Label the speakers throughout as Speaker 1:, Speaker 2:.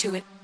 Speaker 1: to it.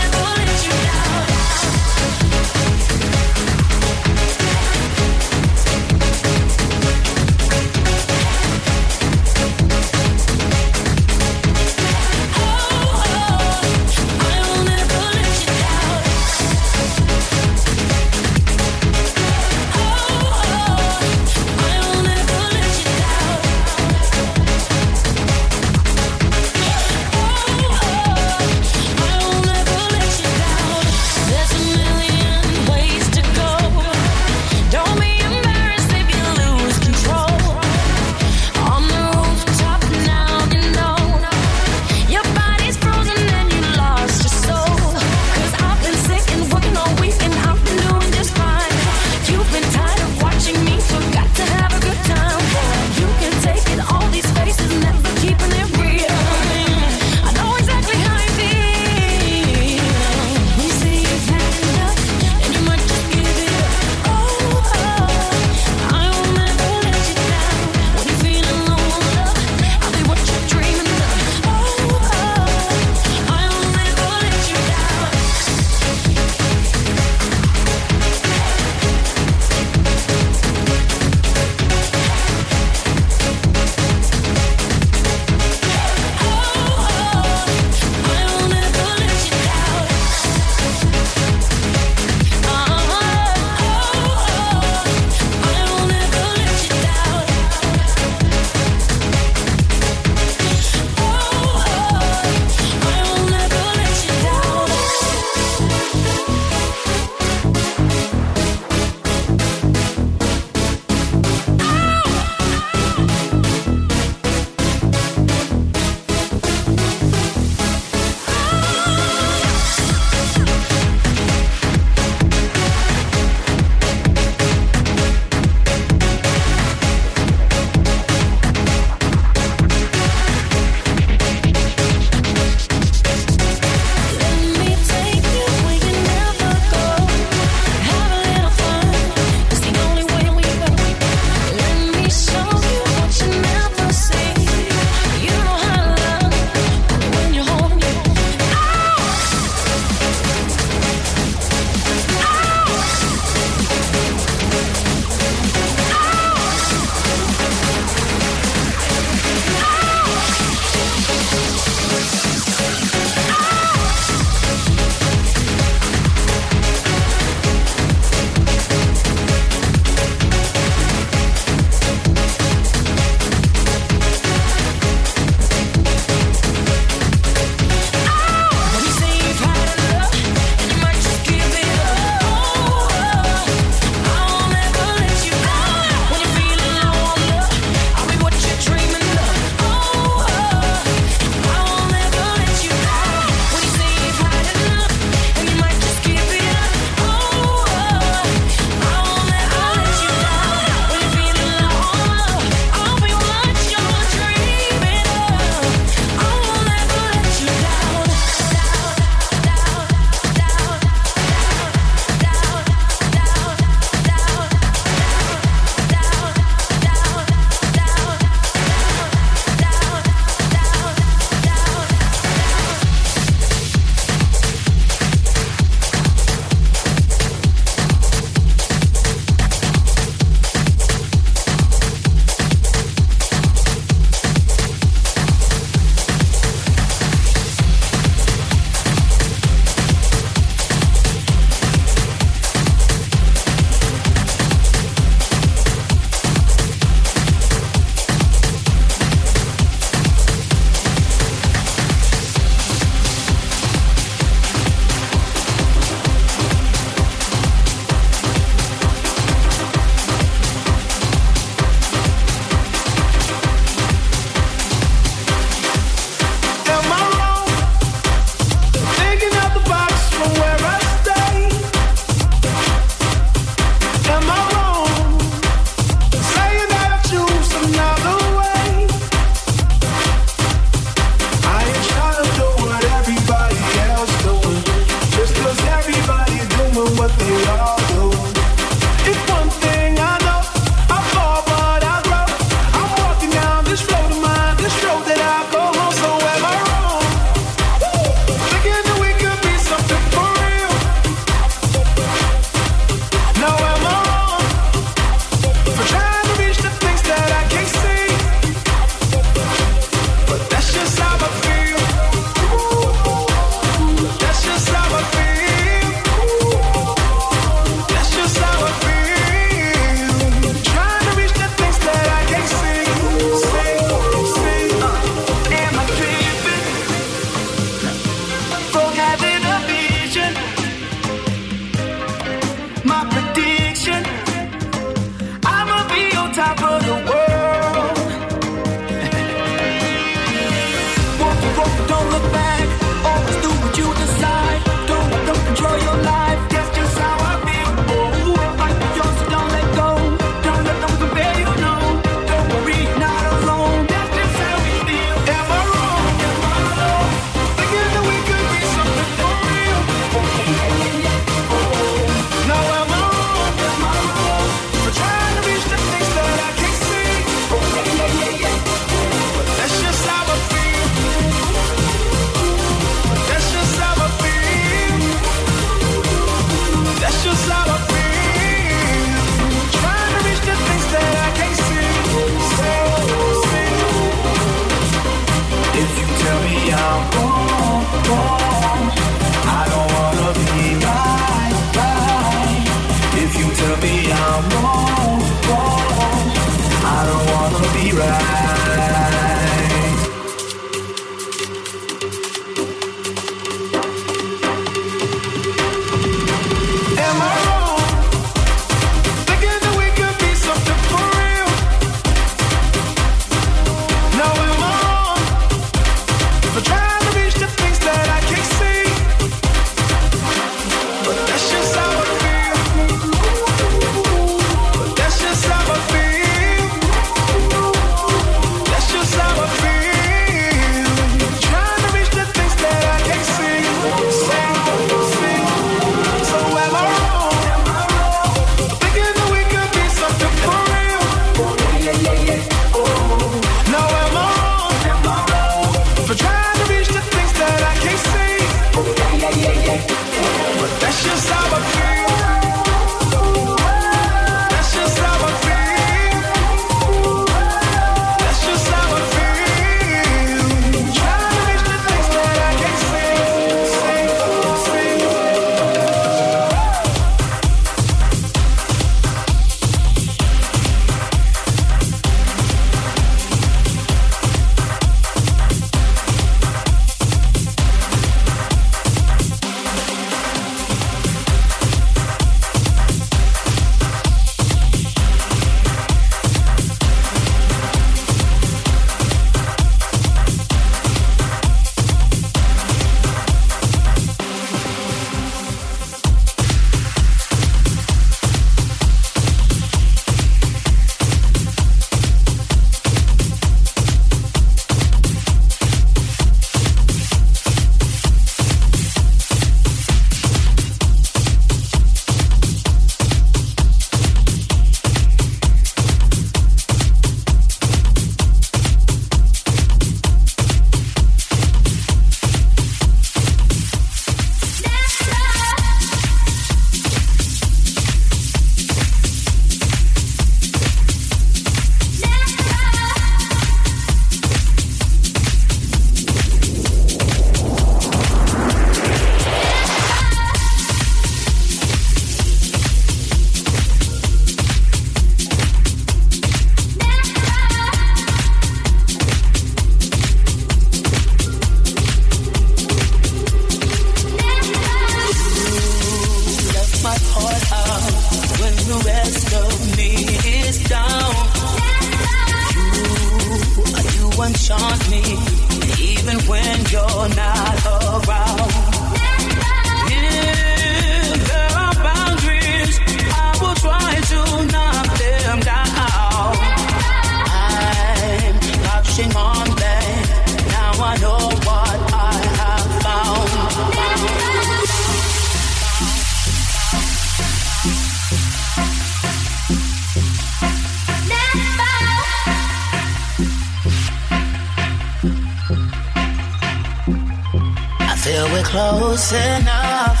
Speaker 2: Close enough.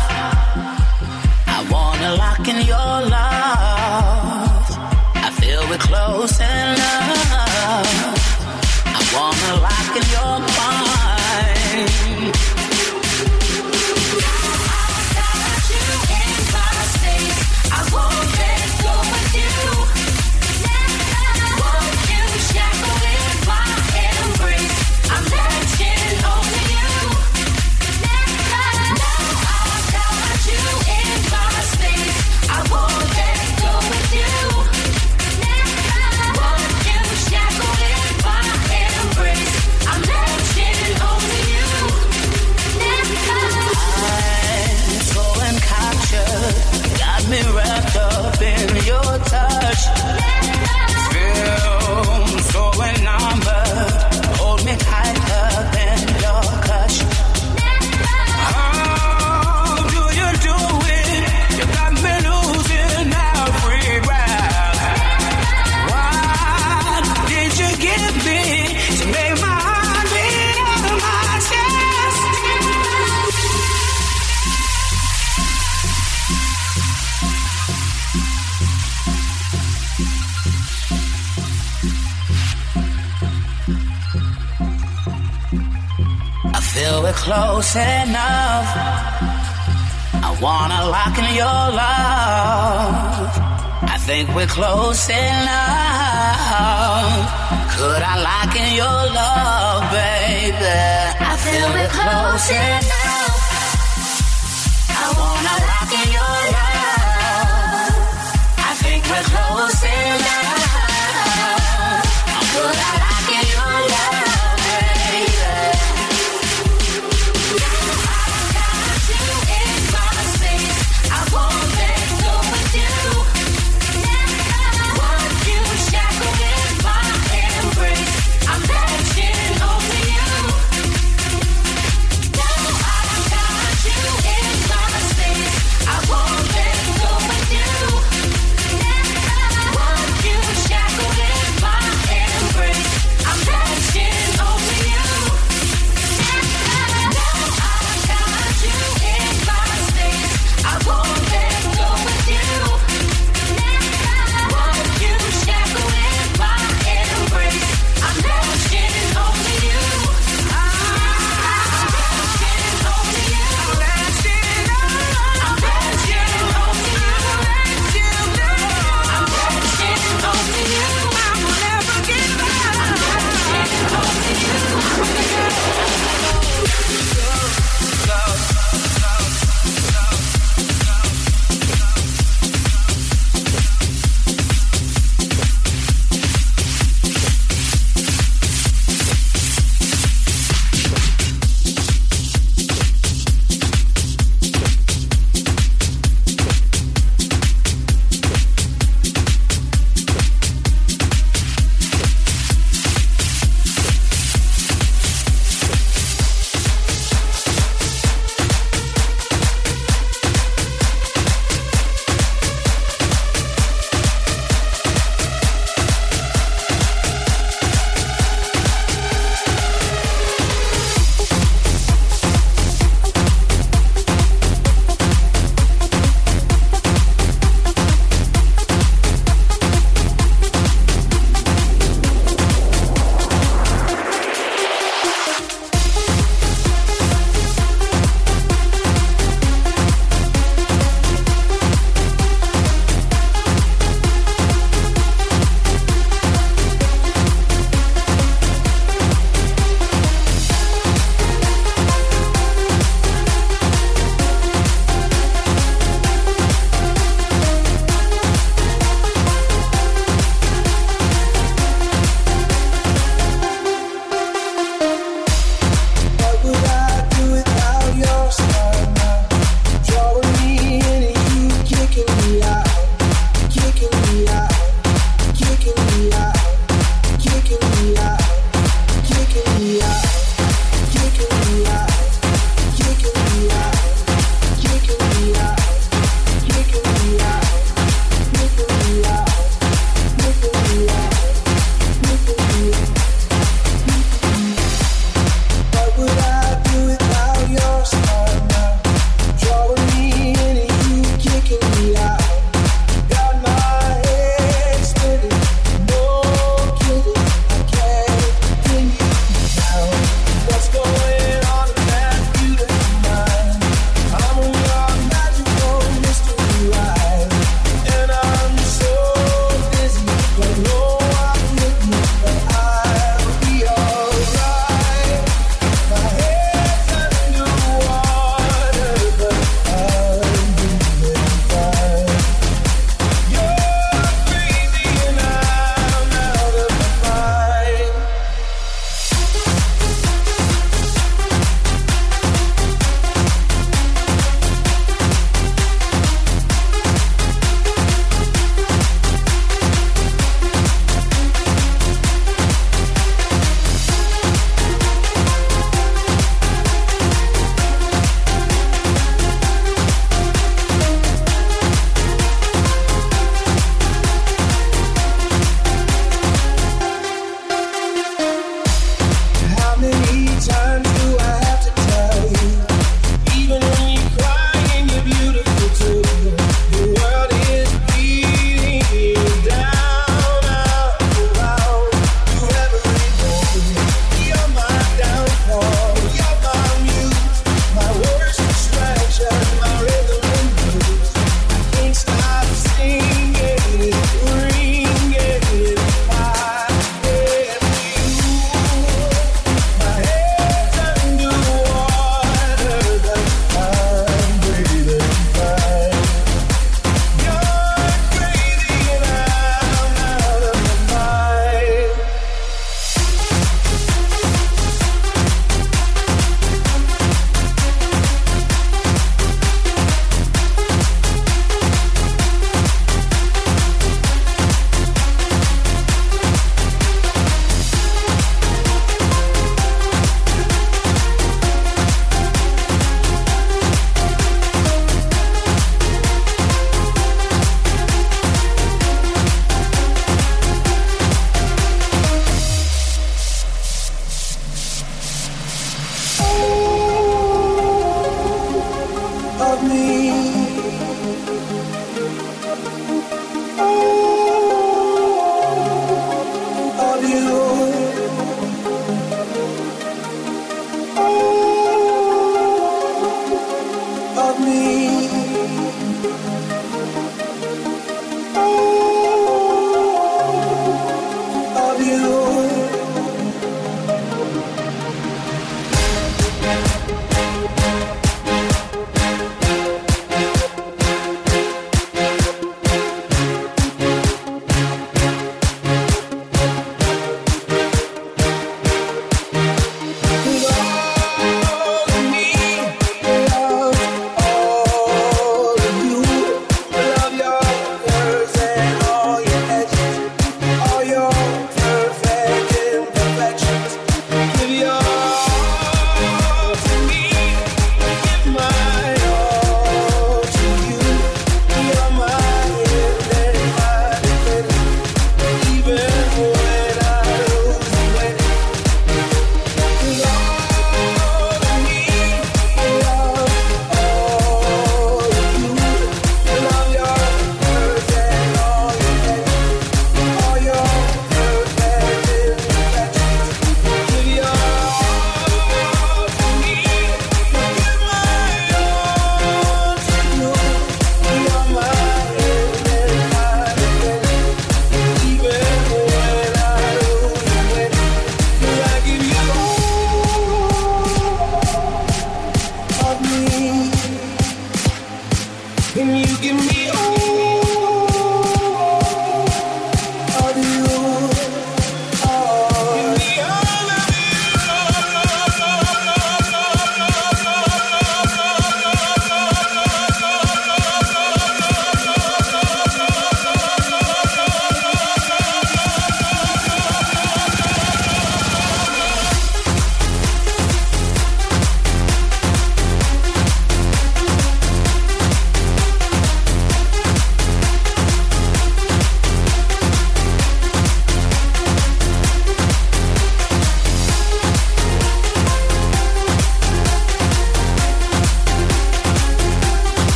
Speaker 2: I wanna lock in your love. I feel we're close enough. I wanna lock in your close enough. I wanna lock in your love. I think we're close enough. Could I lock in your love, baby? I feel we're close enough. I wanna lock in your love. I think we're close enough. Could I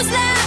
Speaker 3: who's left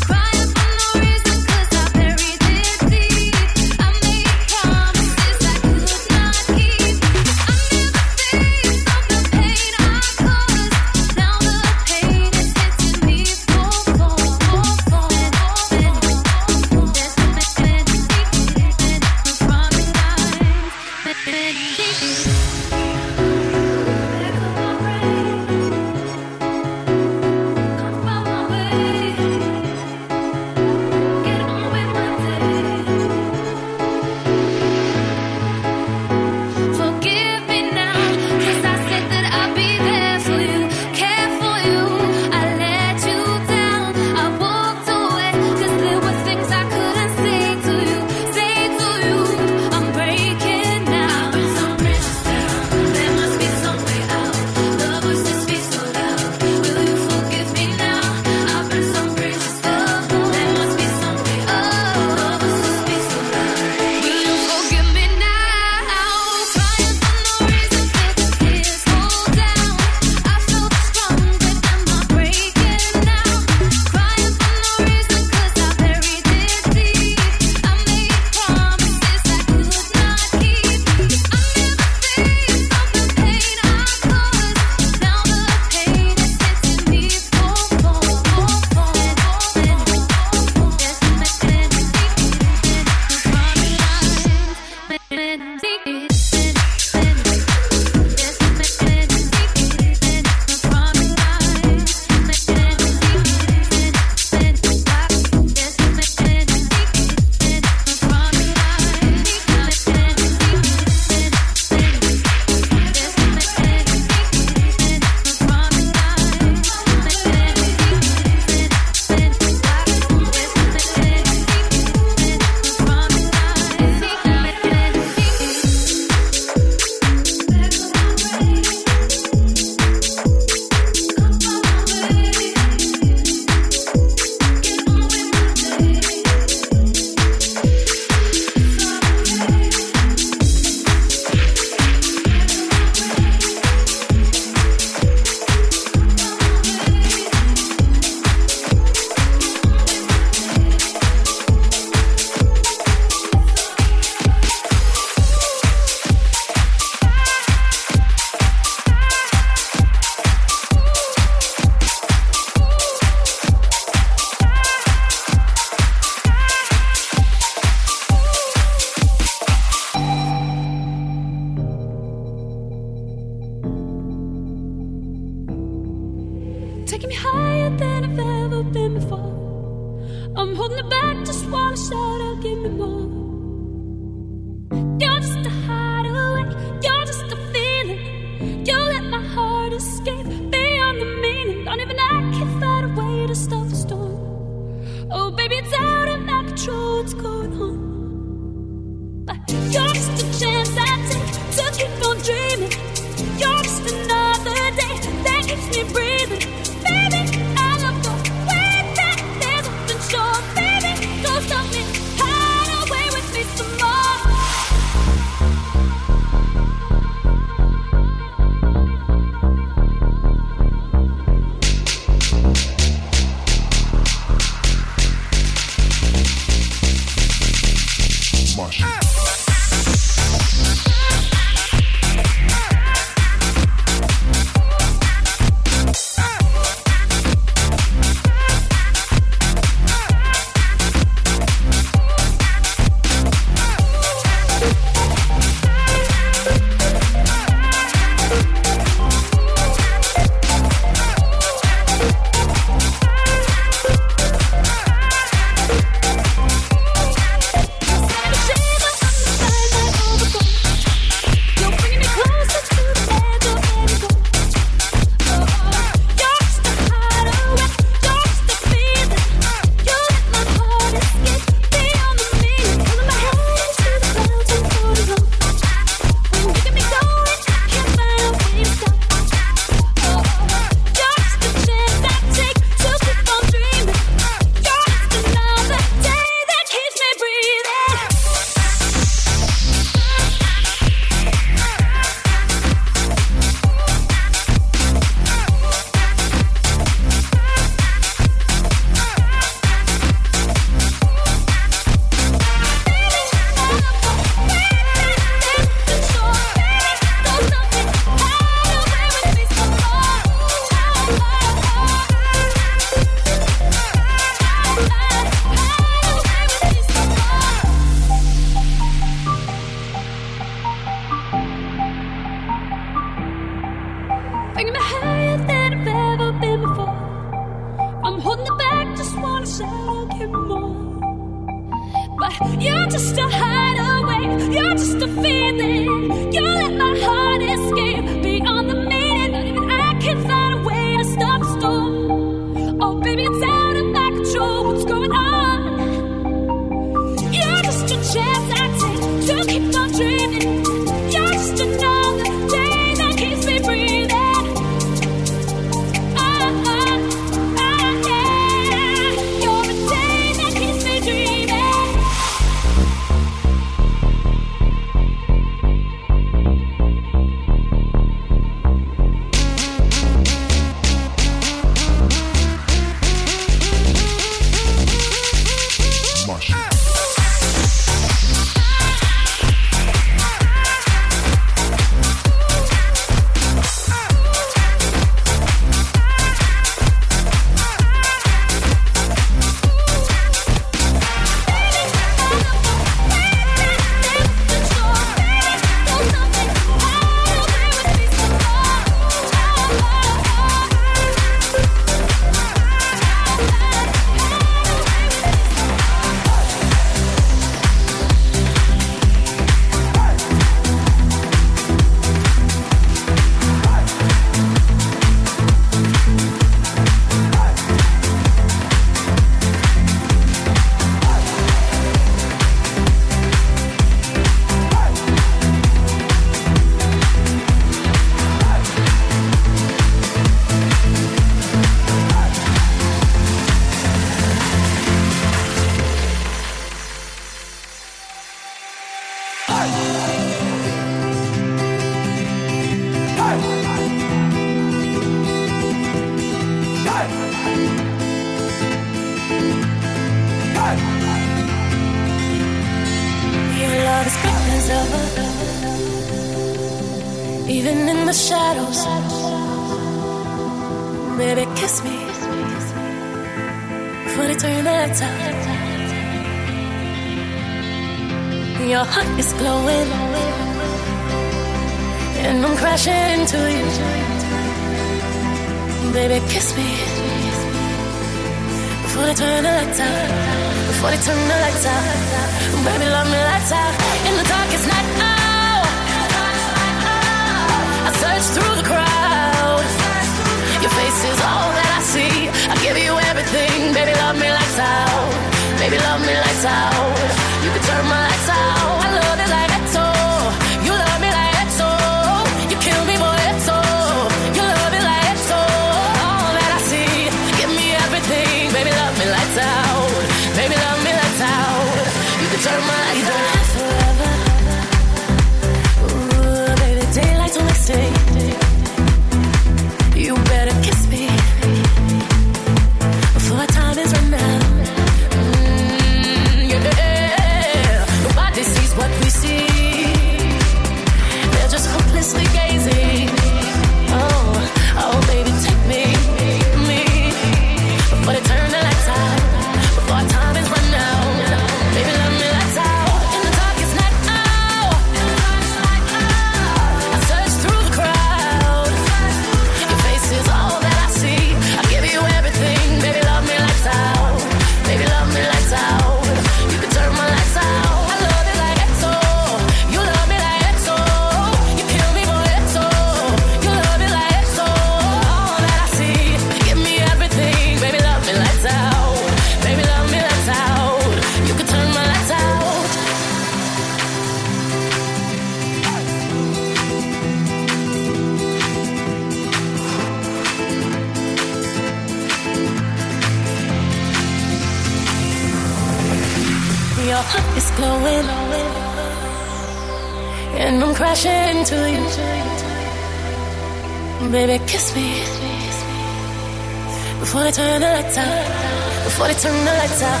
Speaker 3: turn the
Speaker 4: lights out. Before they turn the lights out.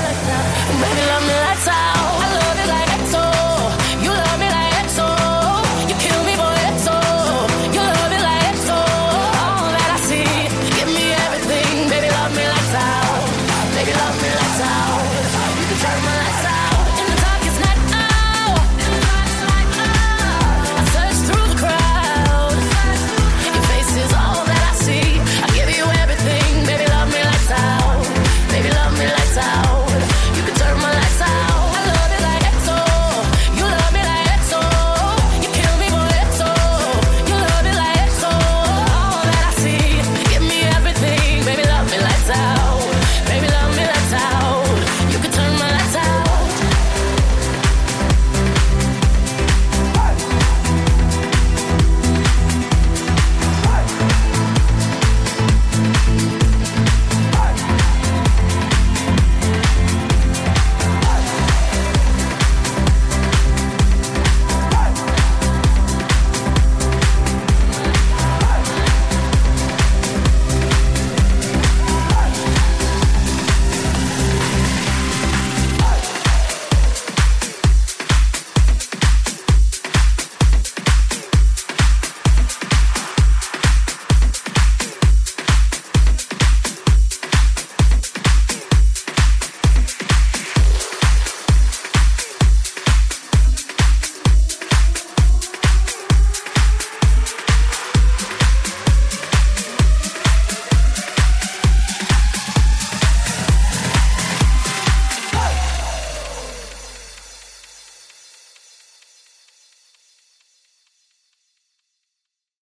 Speaker 4: Baby, love me lights out.